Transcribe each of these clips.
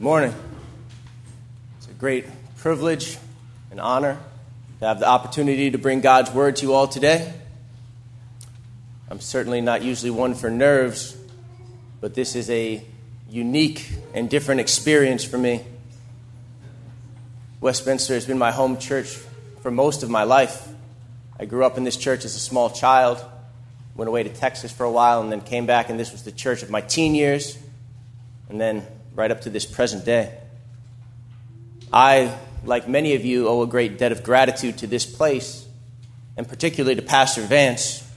Good morning. It's a great privilege and honor to have the opportunity to bring God's word to you all today. I'm certainly not usually one for nerves, but this is a unique and different experience for me. Westminster has been my home church for most of my life. I grew up in this church as a small child, went away to Texas for a while, and then came back, and this was the church of my teen years, and then right up to this present day. I, like many of you, owe a great debt of gratitude to this place, and particularly to Pastor Vance,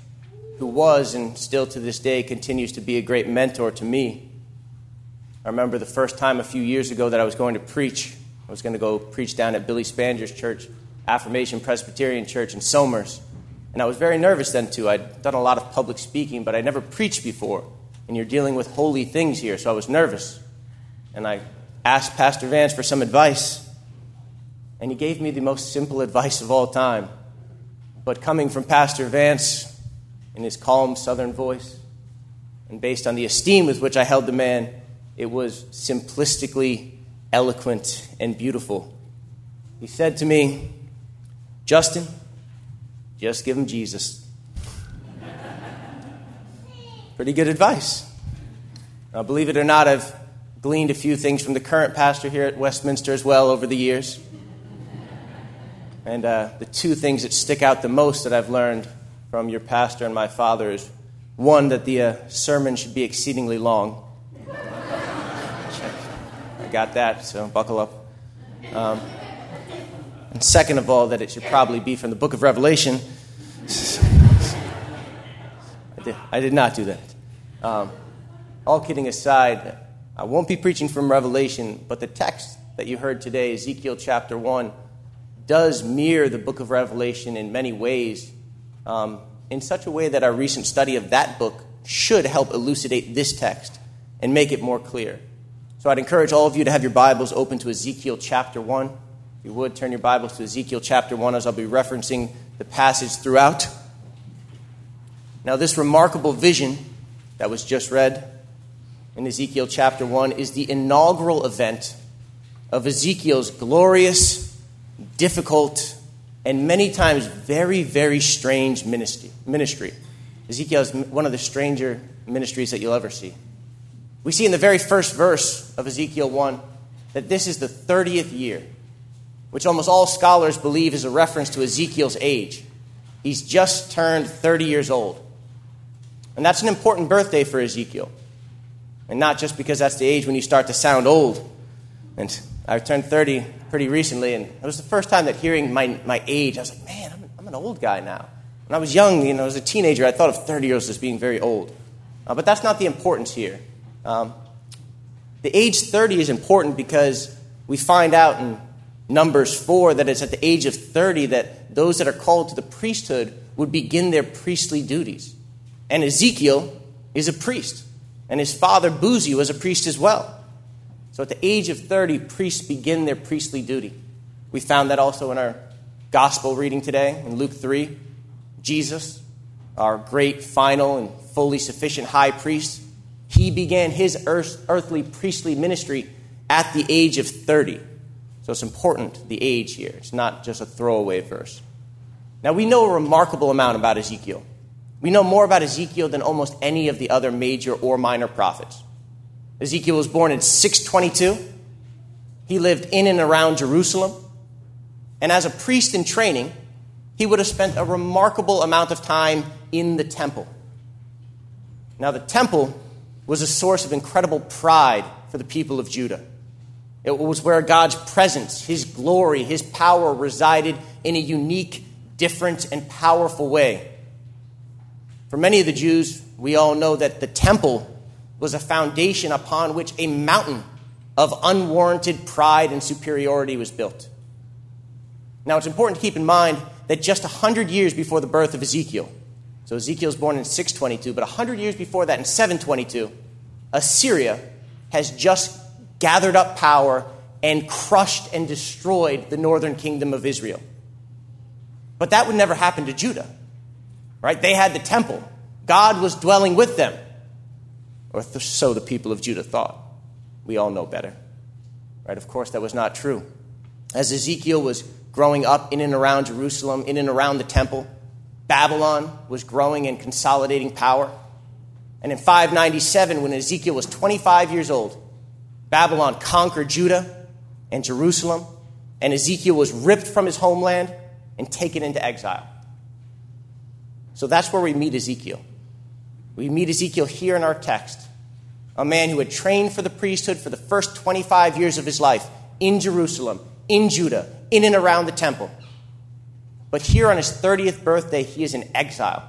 who was and still to this day continues to be a great mentor to me. I remember the first time a few years ago that I was going to preach. I was going to go preach down at Billy Spanger's church, Affirmation Presbyterian Church in Somers. And I was very nervous then, too. I'd done a lot of public speaking, but I never preached before. And you're dealing with holy things here, so I was nervous and I asked Pastor Vance for some advice. And he gave me the most simple advice of all time. But coming from Pastor Vance in his calm southern voice, and based on the esteem with which I held the man, it was simplistically eloquent and beautiful. He said to me, Justin, just give him Jesus. Pretty good advice. Now, believe it or not, I've gleaned a few things from the current pastor here at Westminster as well over the years. And uh, the two things that stick out the most that I've learned from your pastor and my father is one, that the uh, sermon should be exceedingly long. I got that, so buckle up. Um, and second of all, that it should probably be from the book of Revelation. I, did, not do that. Um, all kidding aside, I won't be preaching from Revelation, but the text that you heard today, Ezekiel chapter 1, does mirror the book of Revelation in many ways, um, in such a way that our recent study of that book should help elucidate this text and make it more clear. So I'd encourage all of you to have your Bibles open to Ezekiel chapter 1. If you would, turn your Bibles to Ezekiel chapter 1 as I'll be referencing the passage throughout. Now, this remarkable vision that was just read in Ezekiel chapter 1 is the inaugural event of Ezekiel's glorious, difficult, and many times very, very strange ministry. ministry. Ezekiel is one of the stranger ministries that you'll ever see. We see in the very first verse of Ezekiel 1 that this is the 30th year, which almost all scholars believe is a reference to Ezekiel's age. He's just turned 30 years old. And that's an important birthday for Ezekiel. And not just because that's the age when you start to sound old. And I turned 30 pretty recently, and it was the first time that hearing my, my age, I was like, man, I'm, I'm an old guy now. When I was young, you know, as a teenager, I thought of 30 years as being very old. Uh, but that's not the importance here. Um, the age 30 is important because we find out in Numbers 4 that it's at the age of 30 that those that are called to the priesthood would begin their priestly duties. And Ezekiel is a priest and his father Buzi was a priest as well. So at the age of 30, priests begin their priestly duty. We found that also in our gospel reading today in Luke 3. Jesus, our great, final, and fully sufficient high priest, he began his earth, earthly priestly ministry at the age of 30. So it's important, the age here. It's not just a throwaway verse. Now, we know a remarkable amount about Ezekiel. We know more about Ezekiel than almost any of the other major or minor prophets. Ezekiel was born in 622. He lived in and around Jerusalem. And as a priest in training, he would have spent a remarkable amount of time in the temple. Now, the temple was a source of incredible pride for the people of Judah. It was where God's presence, His glory, His power resided in a unique, different, and powerful way. For many of the Jews, we all know that the temple was a foundation upon which a mountain of unwarranted pride and superiority was built. Now, it's important to keep in mind that just 100 years before the birth of Ezekiel, so Ezekiel was born in 622, but 100 years before that, in 722, Assyria has just gathered up power and crushed and destroyed the northern kingdom of Israel. But that would never happen to Judah right? They had the temple, God was dwelling with them. Or so the people of Judah thought. We all know better. Right? Of course, that was not true. As Ezekiel was growing up in and around Jerusalem, in and around the temple, Babylon was growing and consolidating power. And in 597, when Ezekiel was 25 years old, Babylon conquered Judah and Jerusalem, and Ezekiel was ripped from his homeland and taken into exile. So that's where we meet Ezekiel. We meet Ezekiel here in our text, a man who had trained for the priesthood for the first 25 years of his life in Jerusalem, in Judah, in and around the temple. But here on his 30th birthday, he is in exile,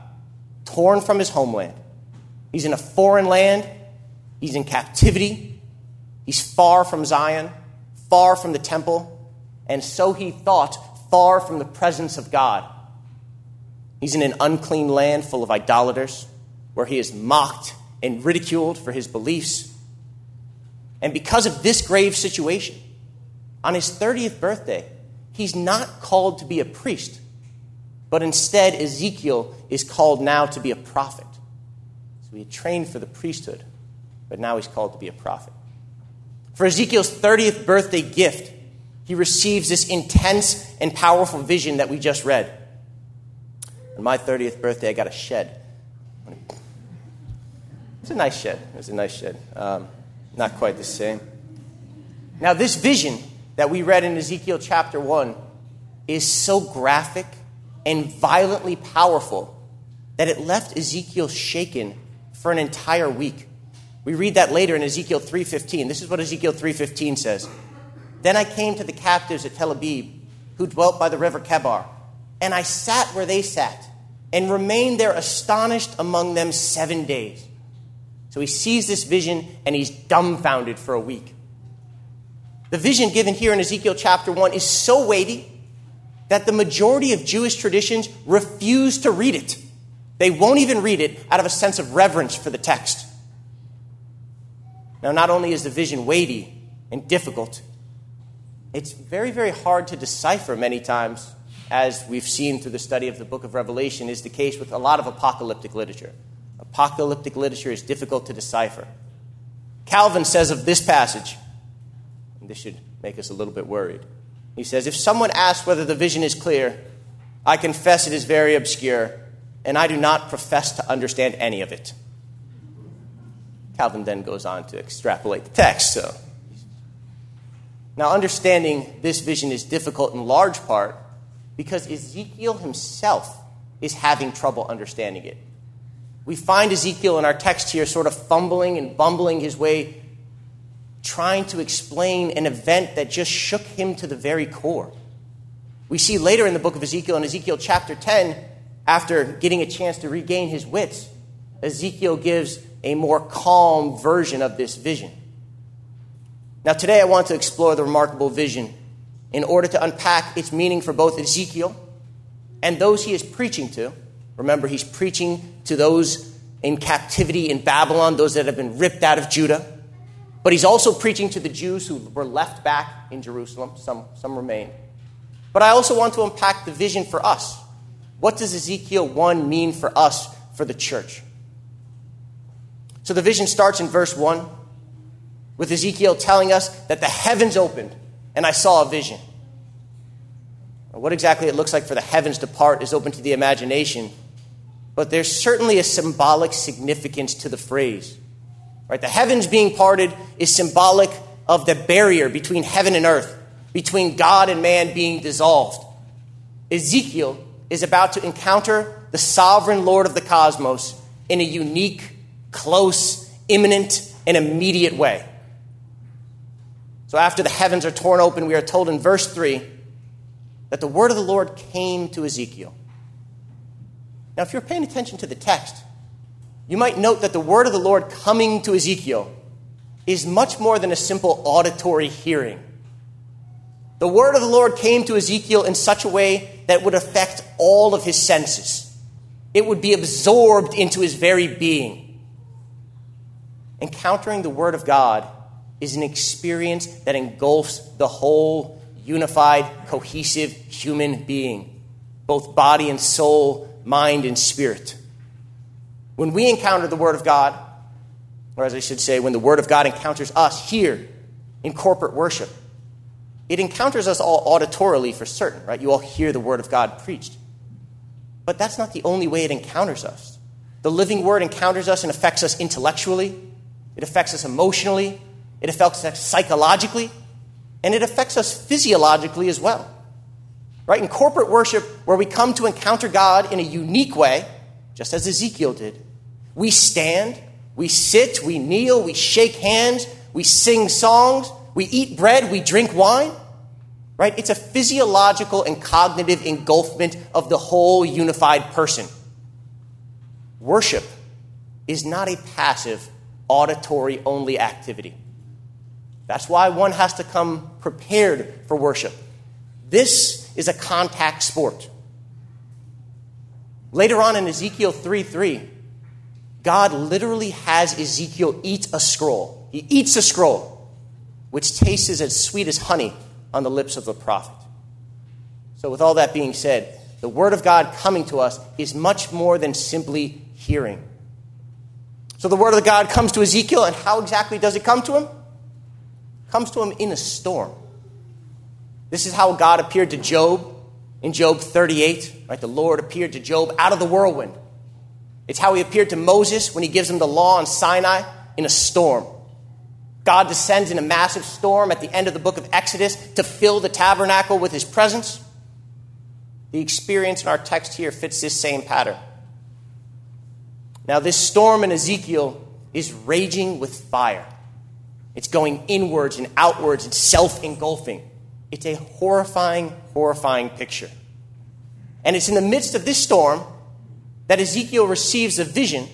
torn from his homeland. He's in a foreign land, he's in captivity, he's far from Zion, far from the temple, and so he thought, far from the presence of God. He's in an unclean land full of idolaters, where he is mocked and ridiculed for his beliefs. And because of this grave situation, on his 30th birthday, he's not called to be a priest, but instead, Ezekiel is called now to be a prophet. So he had trained for the priesthood, but now he's called to be a prophet. For Ezekiel's 30th birthday gift, he receives this intense and powerful vision that we just read. On my 30th birthday, I got a shed. It's a nice shed. It's a nice shed. Um, not quite the same. Now, this vision that we read in Ezekiel chapter 1 is so graphic and violently powerful that it left Ezekiel shaken for an entire week. We read that later in Ezekiel 3:15. This is what Ezekiel 3:15 says. Then I came to the captives at Tel Abib, who dwelt by the river Chebar, and I sat where they sat, and remained there astonished among them seven days. So he sees this vision and he's dumbfounded for a week. The vision given here in Ezekiel chapter 1 is so weighty that the majority of Jewish traditions refuse to read it. They won't even read it out of a sense of reverence for the text. Now, not only is the vision weighty and difficult, it's very, very hard to decipher many times, as we've seen through the study of the book of Revelation, is the case with a lot of apocalyptic literature. Apocalyptic literature is difficult to decipher. Calvin says of this passage, and this should make us a little bit worried. He says, If someone asks whether the vision is clear, I confess it is very obscure, and I do not profess to understand any of it. Calvin then goes on to extrapolate the text, so now, understanding this vision is difficult in large part because Ezekiel himself is having trouble understanding it. We find Ezekiel in our text here sort of fumbling and bumbling his way, trying to explain an event that just shook him to the very core. We see later in the book of Ezekiel, in Ezekiel chapter 10, after getting a chance to regain his wits, Ezekiel gives a more calm version of this vision. Now, today I want to explore the remarkable vision in order to unpack its meaning for both Ezekiel and those he is preaching to. Remember, he's preaching to those in captivity in Babylon, those that have been ripped out of Judah. But he's also preaching to the Jews who were left back in Jerusalem, some, some remain. But I also want to unpack the vision for us. What does Ezekiel 1 mean for us, for the church? So the vision starts in verse 1 with Ezekiel telling us that the heavens opened and I saw a vision. What exactly it looks like for the heavens to part is open to the imagination, but there's certainly a symbolic significance to the phrase. Right? The heavens being parted is symbolic of the barrier between heaven and earth, between God and man being dissolved. Ezekiel is about to encounter the sovereign Lord of the cosmos in a unique, close, imminent, and immediate way. So after the heavens are torn open, we are told in verse 3 that the word of the Lord came to Ezekiel. Now, if you're paying attention to the text, you might note that the word of the Lord coming to Ezekiel is much more than a simple auditory hearing. The word of the Lord came to Ezekiel in such a way that would affect all of his senses. It would be absorbed into his very being. Encountering the word of God is an experience that engulfs the whole unified, cohesive human being, both body and soul, mind and spirit. When we encounter the Word of God, or as I should say, when the Word of God encounters us here in corporate worship, it encounters us all auditorily for certain, right? You all hear the word of God preached. But that's not the only way it encounters us. The living word encounters us and affects us intellectually, it affects us emotionally, it affects us psychologically, and it affects us physiologically as well. Right? In corporate worship, where we come to encounter God in a unique way, just as Ezekiel did, we stand, we sit, we kneel, we shake hands, we sing songs, we eat bread, we drink wine. Right? It's a physiological and cognitive engulfment of the whole unified person. Worship is not a passive, auditory only activity. That's why one has to come prepared for worship. This is a contact sport. Later on in Ezekiel 3 3, God literally has Ezekiel eat a scroll. He eats a scroll, which tastes as sweet as honey on the lips of the prophet. So, with all that being said, the Word of God coming to us is much more than simply hearing. So, the Word of God comes to Ezekiel, and how exactly does it come to him? Comes to him in a storm. This is how God appeared to Job in Job 38. Right? The Lord appeared to Job out of the whirlwind. It's how he appeared to Moses when he gives him the law on Sinai in a storm. God descends in a massive storm at the end of the book of Exodus to fill the tabernacle with his presence. The experience in our text here fits this same pattern. Now, this storm in Ezekiel is raging with fire. It's going inwards and outwards and self engulfing. It's a horrifying, horrifying picture. And it's in the midst of this storm that Ezekiel receives a vision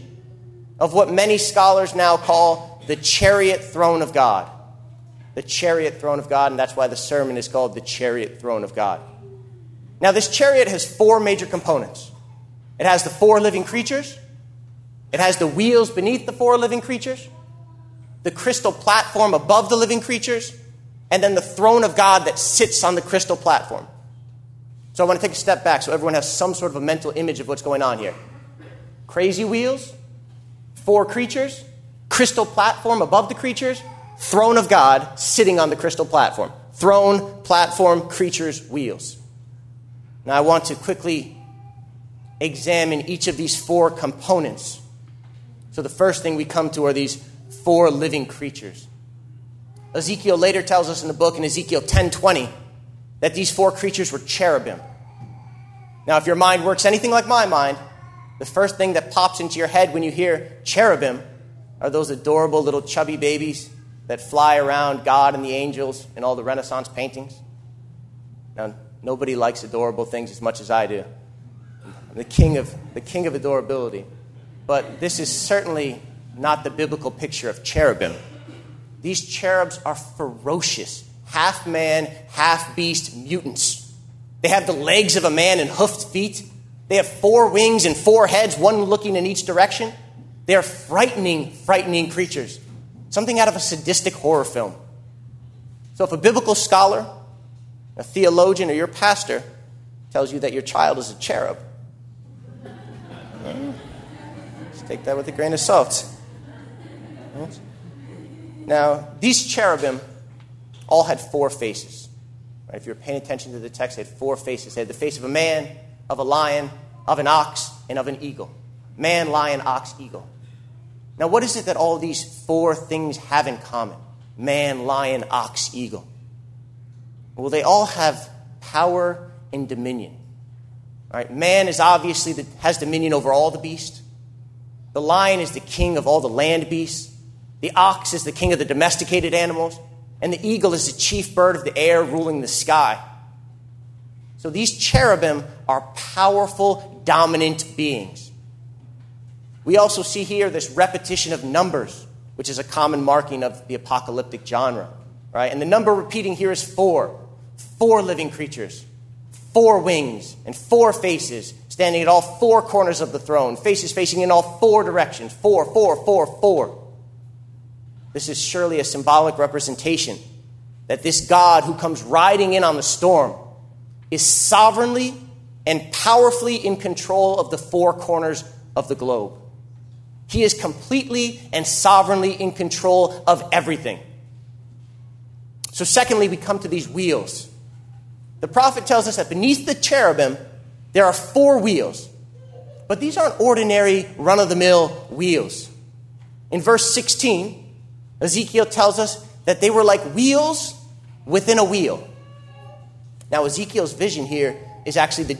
of what many scholars now call the chariot throne of God. The chariot throne of God, and that's why the sermon is called the chariot throne of God. Now, this chariot has four major components it has the four living creatures, it has the wheels beneath the four living creatures, the crystal platform above the living creatures, and then the throne of God that sits on the crystal platform. So I want to take a step back so everyone has some sort of a mental image of what's going on here. Crazy wheels, four creatures, crystal platform above the creatures, throne of God sitting on the crystal platform. Throne, platform, creatures, wheels. Now I want to quickly examine each of these four components. So the first thing we come to are these four living creatures. Ezekiel later tells us in the book in Ezekiel 10:20 that these four creatures were cherubim. Now, if your mind works anything like my mind, the first thing that pops into your head when you hear cherubim are those adorable little chubby babies that fly around God and the angels in all the Renaissance paintings. Now, nobody likes adorable things as much as I do. I'm the king of, the king of adorability. But this is certainly not the biblical picture of cherubim. These cherubs are ferocious, half man, half beast mutants. They have the legs of a man and hoofed feet. They have four wings and four heads, one looking in each direction. They are frightening, frightening creatures. Something out of a sadistic horror film. So if a biblical scholar, a theologian, or your pastor tells you that your child is a cherub, just take that with a grain of salt. Now, these cherubim all had four faces. Right? If you're paying attention to the text, they had four faces. They had the face of a man, of a lion, of an ox, and of an eagle. Man, lion, ox, eagle. Now, what is it that all these four things have in common? Man, lion, ox, eagle. Well, they all have power and dominion. Right, man is obviously the, has dominion over all the beasts. The lion is the king of all the land beasts. The ox is the king of the domesticated animals. And the eagle is the chief bird of the air ruling the sky. So these cherubim are powerful, dominant beings. We also see here this repetition of numbers, which is a common marking of the apocalyptic genre. Right? And the number repeating here is four. Four living creatures, four wings, and four faces standing at all four corners of the throne, faces facing in all four directions. Four, four, four, four. This is surely a symbolic representation that this God who comes riding in on the storm is sovereignly and powerfully in control of the four corners of the globe. He is completely and sovereignly in control of everything. So, secondly, we come to these wheels. The prophet tells us that beneath the cherubim, there are four wheels. But these aren't ordinary run of the mill wheels. In verse 16, Ezekiel tells us that they were like wheels within a wheel. Now, Ezekiel's vision here is actually the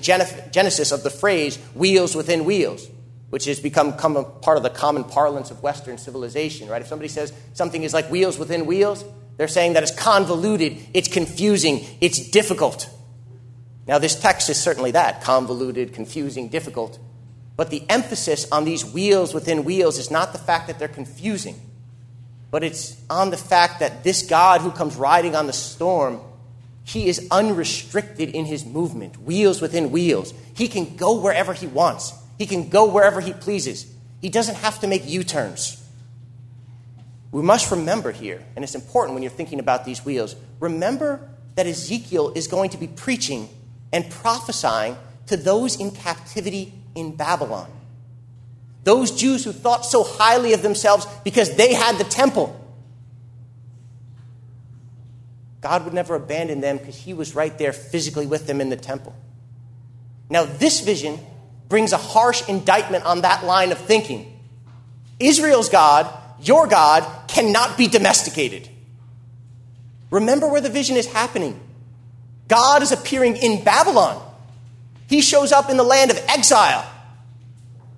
genesis of the phrase wheels within wheels, which has become part of the common parlance of Western civilization, right? If somebody says something is like wheels within wheels, they're saying that it's convoluted, it's confusing, it's difficult. Now, this text is certainly that convoluted, confusing, difficult. But the emphasis on these wheels within wheels is not the fact that they're confusing, but it's on the fact that this God who comes riding on the storm, he is unrestricted in his movement, wheels within wheels. He can go wherever he wants, he can go wherever he pleases. He doesn't have to make U turns. We must remember here, and it's important when you're thinking about these wheels, remember that Ezekiel is going to be preaching and prophesying to those in captivity in Babylon. Those Jews who thought so highly of themselves because they had the temple. God would never abandon them because he was right there physically with them in the temple. Now, this vision brings a harsh indictment on that line of thinking. Israel's God, your God, cannot be domesticated. Remember where the vision is happening. God is appearing in Babylon. He shows up in the land of exile,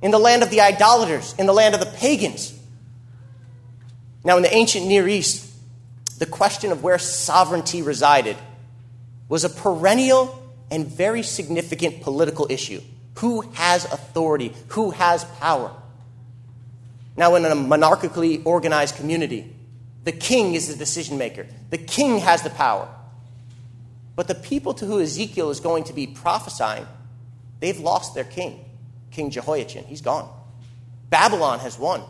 in the land of the idolaters, in the land of the pagans. Now, in the ancient Near East, the question of where sovereignty resided was a perennial and very significant political issue. Who has authority? Who has power? Now, in a monarchically organized community, the king is the decision maker, the king has the power. But the people to whom Ezekiel is going to be prophesying, they've lost their king, King Jehoiachin. He's gone. Babylon has won.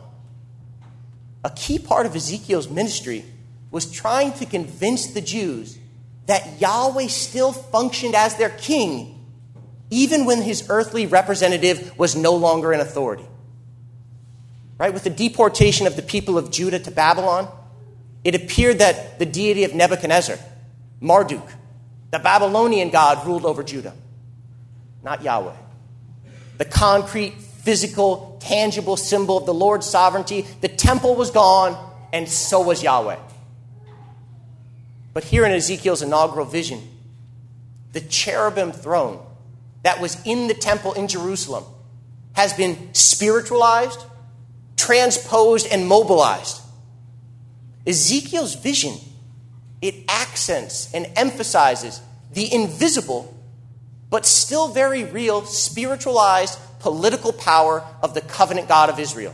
A key part of Ezekiel's ministry was trying to convince the Jews that Yahweh still functioned as their king, even when his earthly representative was no longer in authority. Right? With the deportation of the people of Judah to Babylon, it appeared that the deity of Nebuchadnezzar, Marduk, the Babylonian God ruled over Judah, not Yahweh. The concrete, physical, tangible symbol of the Lord's sovereignty, the temple was gone, and so was Yahweh. But here in Ezekiel's inaugural vision, the cherubim throne that was in the temple in Jerusalem has been spiritualized, transposed, and mobilized. Ezekiel's vision it accents and emphasizes the invisible, but still very real, spiritualized political power of the covenant God of Israel.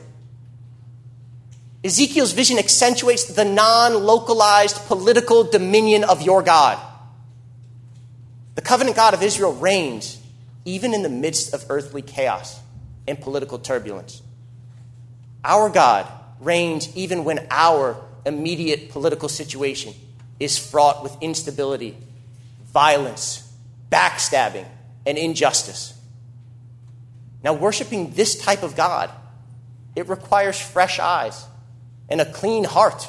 Ezekiel's vision accentuates the non localized political dominion of your God. The covenant God of Israel reigns even in the midst of earthly chaos and political turbulence. Our God reigns even when our immediate political situation is fraught with instability, violence, backstabbing, and injustice. Now, worshiping this type of God, it requires fresh eyes and a clean heart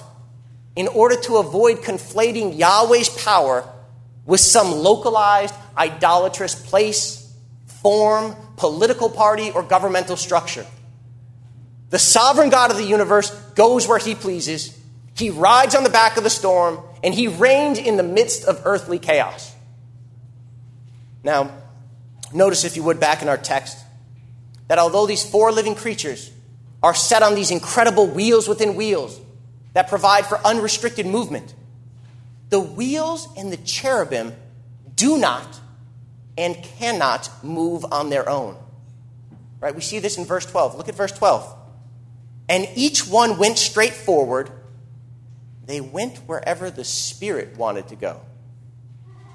in order to avoid conflating Yahweh's power with some localized, idolatrous place, form, political party, or governmental structure. The sovereign God of the universe goes where he pleases. He rides on the back of the storm and he reigned in the midst of earthly chaos. Now, notice, if you would, back in our text, that although these four living creatures are set on these incredible wheels within wheels that provide for unrestricted movement, the wheels and the cherubim do not and cannot move on their own. Right? We see this in verse 12. Look at verse 12. And each one went straight forward they went wherever the Spirit wanted to go.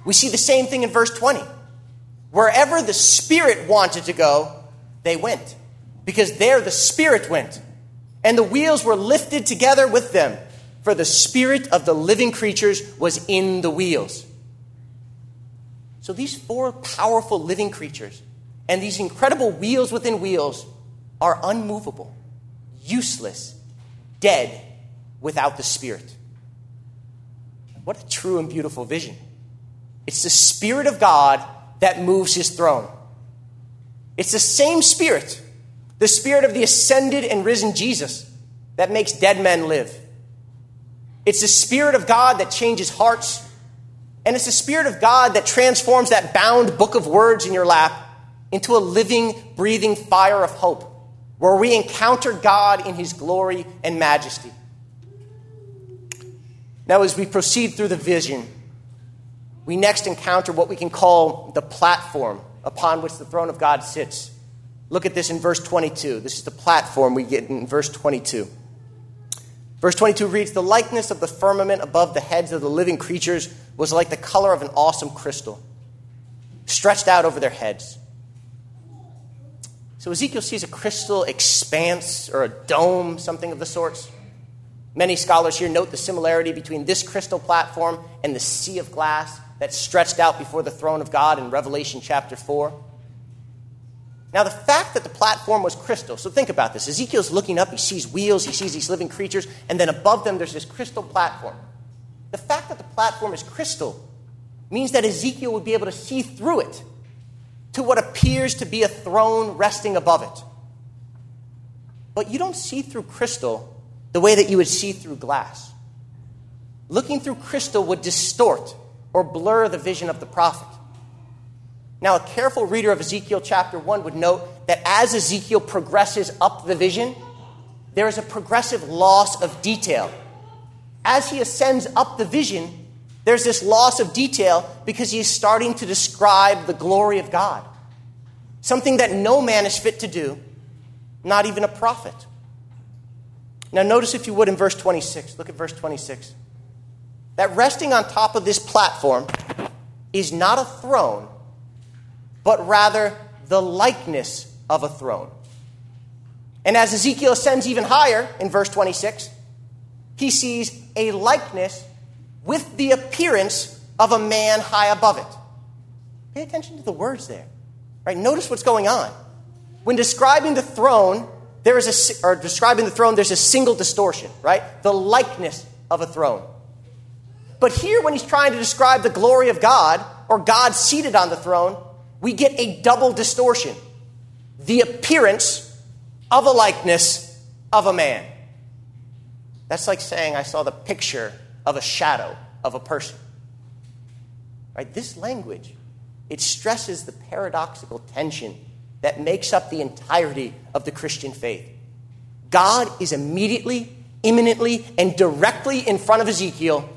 We see the same thing in verse 20. Wherever the Spirit wanted to go, they went, because there the Spirit went, and the wheels were lifted together with them, for the Spirit of the living creatures was in the wheels. So these four powerful living creatures and these incredible wheels within wheels are unmovable, useless, dead without the Spirit. What a true and beautiful vision. It's the Spirit of God that moves his throne. It's the same Spirit, the Spirit of the ascended and risen Jesus, that makes dead men live. It's the Spirit of God that changes hearts. And it's the Spirit of God that transforms that bound book of words in your lap into a living, breathing fire of hope, where we encounter God in his glory and majesty. Now, as we proceed through the vision, we next encounter what we can call the platform upon which the throne of God sits. Look at this in verse 22. This is the platform we get in verse 22. Verse 22 reads The likeness of the firmament above the heads of the living creatures was like the color of an awesome crystal, stretched out over their heads. So Ezekiel sees a crystal expanse or a dome, something of the sorts. Many scholars here note the similarity between this crystal platform and the sea of glass that stretched out before the throne of God in Revelation chapter 4. Now, the fact that the platform was crystal, so think about this. Ezekiel's looking up, he sees wheels, he sees these living creatures, and then above them there's this crystal platform. The fact that the platform is crystal means that Ezekiel would be able to see through it to what appears to be a throne resting above it. But you don't see through crystal the way that you would see through glass. Looking through crystal would distort or blur the vision of the prophet. Now, a careful reader of Ezekiel chapter 1 would note that as Ezekiel progresses up the vision, there is a progressive loss of detail. As he ascends up the vision, there's this loss of detail because he is starting to describe the glory of God. Something that no man is fit to do, not even a prophet. Now, notice if you would in verse 26. Look at verse 26. That resting on top of this platform is not a throne, but rather the likeness of a throne. And as Ezekiel ascends even higher in verse 26, he sees a likeness with the appearance of a man high above it. Pay attention to the words there. Right? Notice what's going on. When describing the throne, there is a or describing the throne, there's a single distortion, right? The likeness of a throne. But here, when he's trying to describe the glory of God, or God seated on the throne, we get a double distortion the appearance of a likeness of a man. That's like saying I saw the picture of a shadow of a person. Right? This language, it stresses the paradoxical tension that makes up the entirety of the Christian faith. God is immediately, imminently, and directly in front of Ezekiel,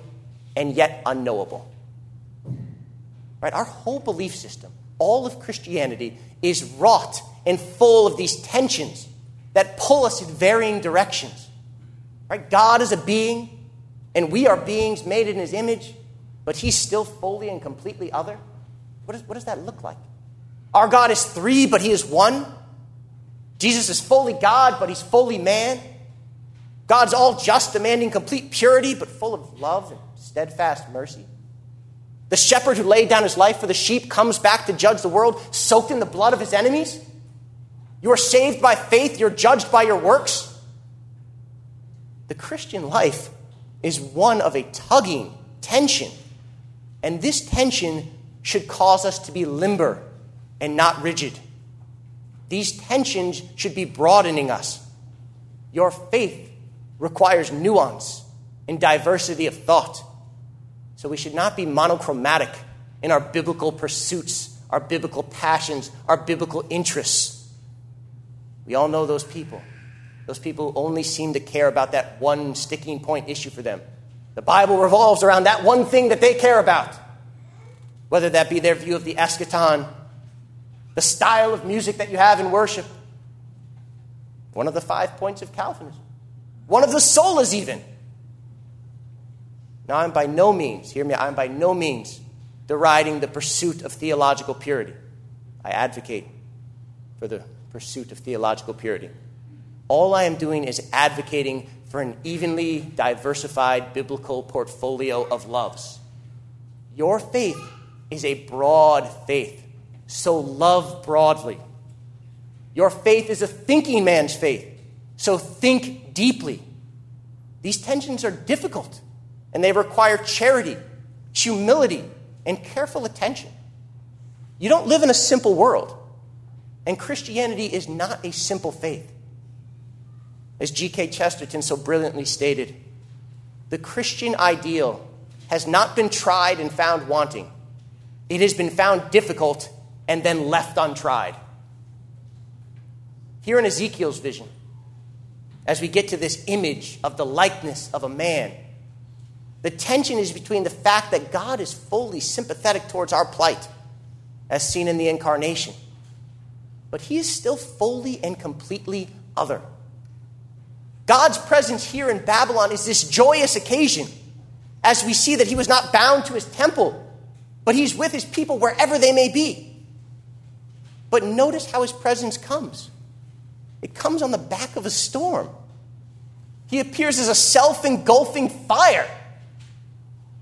and yet unknowable. Right? Our whole belief system all of Christianity is wrought and full of these tensions that pull us in varying directions. Right? God is a being, and we are beings made in his image, but he's still fully and completely other. What, is, what does that look like? Our God is three, but he is one. Jesus is fully God, but he's fully man. God's all just, demanding complete purity, but full of love and steadfast mercy. The shepherd who laid down his life for the sheep comes back to judge the world, soaked in the blood of his enemies. You are saved by faith, you're judged by your works. The Christian life is one of a tugging tension, and this tension should cause us to be limber and not rigid. These tensions should be broadening us. Your faith requires nuance and diversity of thought. So we should not be monochromatic in our biblical pursuits, our biblical passions, our biblical interests. We all know those people. Those people who only seem to care about that one sticking point issue for them. The Bible revolves around that one thing that they care about, whether that be their view of the eschaton, the style of music that you have in worship, one of the five points of Calvinism, one of the solas, even. Now, I'm by no means, hear me, I'm by no means deriding the pursuit of theological purity. I advocate for the pursuit of theological purity. All I am doing is advocating for an evenly diversified biblical portfolio of loves. Your faith is a broad faith, so love broadly. Your faith is a thinking man's faith, so think deeply. These tensions are difficult and they require charity, humility, and careful attention. You don't live in a simple world, and Christianity is not a simple faith. As G.K. Chesterton so brilliantly stated, the Christian ideal has not been tried and found wanting. It has been found difficult and then left untried. Here in Ezekiel's vision, as we get to this image of the likeness of a man, the tension is between the fact that God is fully sympathetic towards our plight, as seen in the incarnation, but he is still fully and completely other. God's presence here in Babylon is this joyous occasion as we see that he was not bound to his temple, but he's with his people wherever they may be. But notice how his presence comes it comes on the back of a storm. He appears as a self engulfing fire.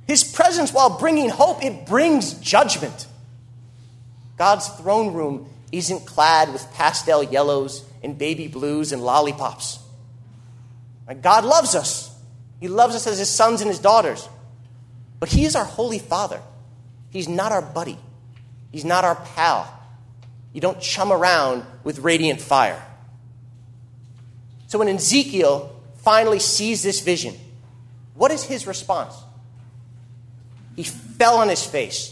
His presence, while bringing hope, it brings judgment. God's throne room isn't clad with pastel yellows and baby blues and lollipops. God loves us. He loves us as his sons and his daughters. But he is our holy father. He's not our buddy. He's not our pal. You don't chum around with radiant fire. So when Ezekiel finally sees this vision, what is his response? He fell on his face.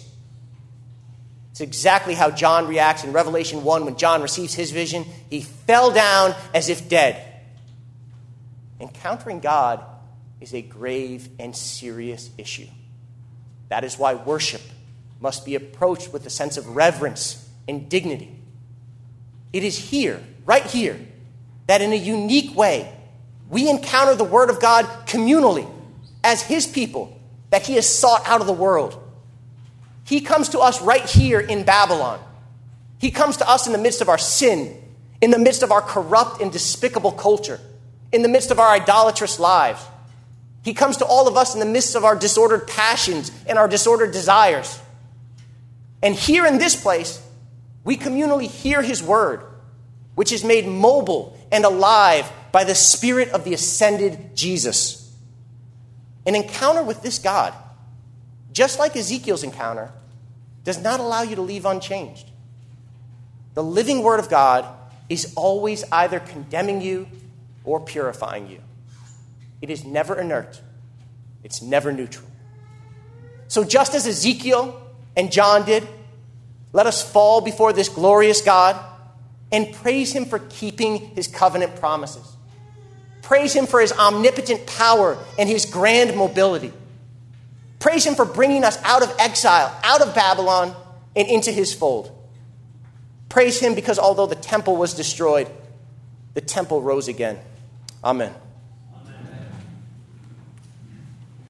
It's exactly how John reacts in Revelation 1 when John receives his vision. He fell down as if dead. Encountering God is a grave and serious issue. That is why worship must be approached with a sense of reverence and dignity. It is here, right here, that in a unique way, we encounter the Word of God communally as His people that He has sought out of the world. He comes to us right here in Babylon. He comes to us in the midst of our sin, in the midst of our corrupt and despicable culture in the midst of our idolatrous lives. He comes to all of us in the midst of our disordered passions and our disordered desires. And here in this place, we communally hear his word, which is made mobile and alive by the spirit of the ascended Jesus. An encounter with this God, just like Ezekiel's encounter, does not allow you to leave unchanged. The living word of God is always either condemning you or purifying you. It is never inert, it's never neutral. So, just as Ezekiel and John did, let us fall before this glorious God and praise Him for keeping His covenant promises. Praise Him for His omnipotent power and His grand mobility. Praise Him for bringing us out of exile, out of Babylon, and into His fold. Praise Him because although the temple was destroyed, the temple rose again. Amen.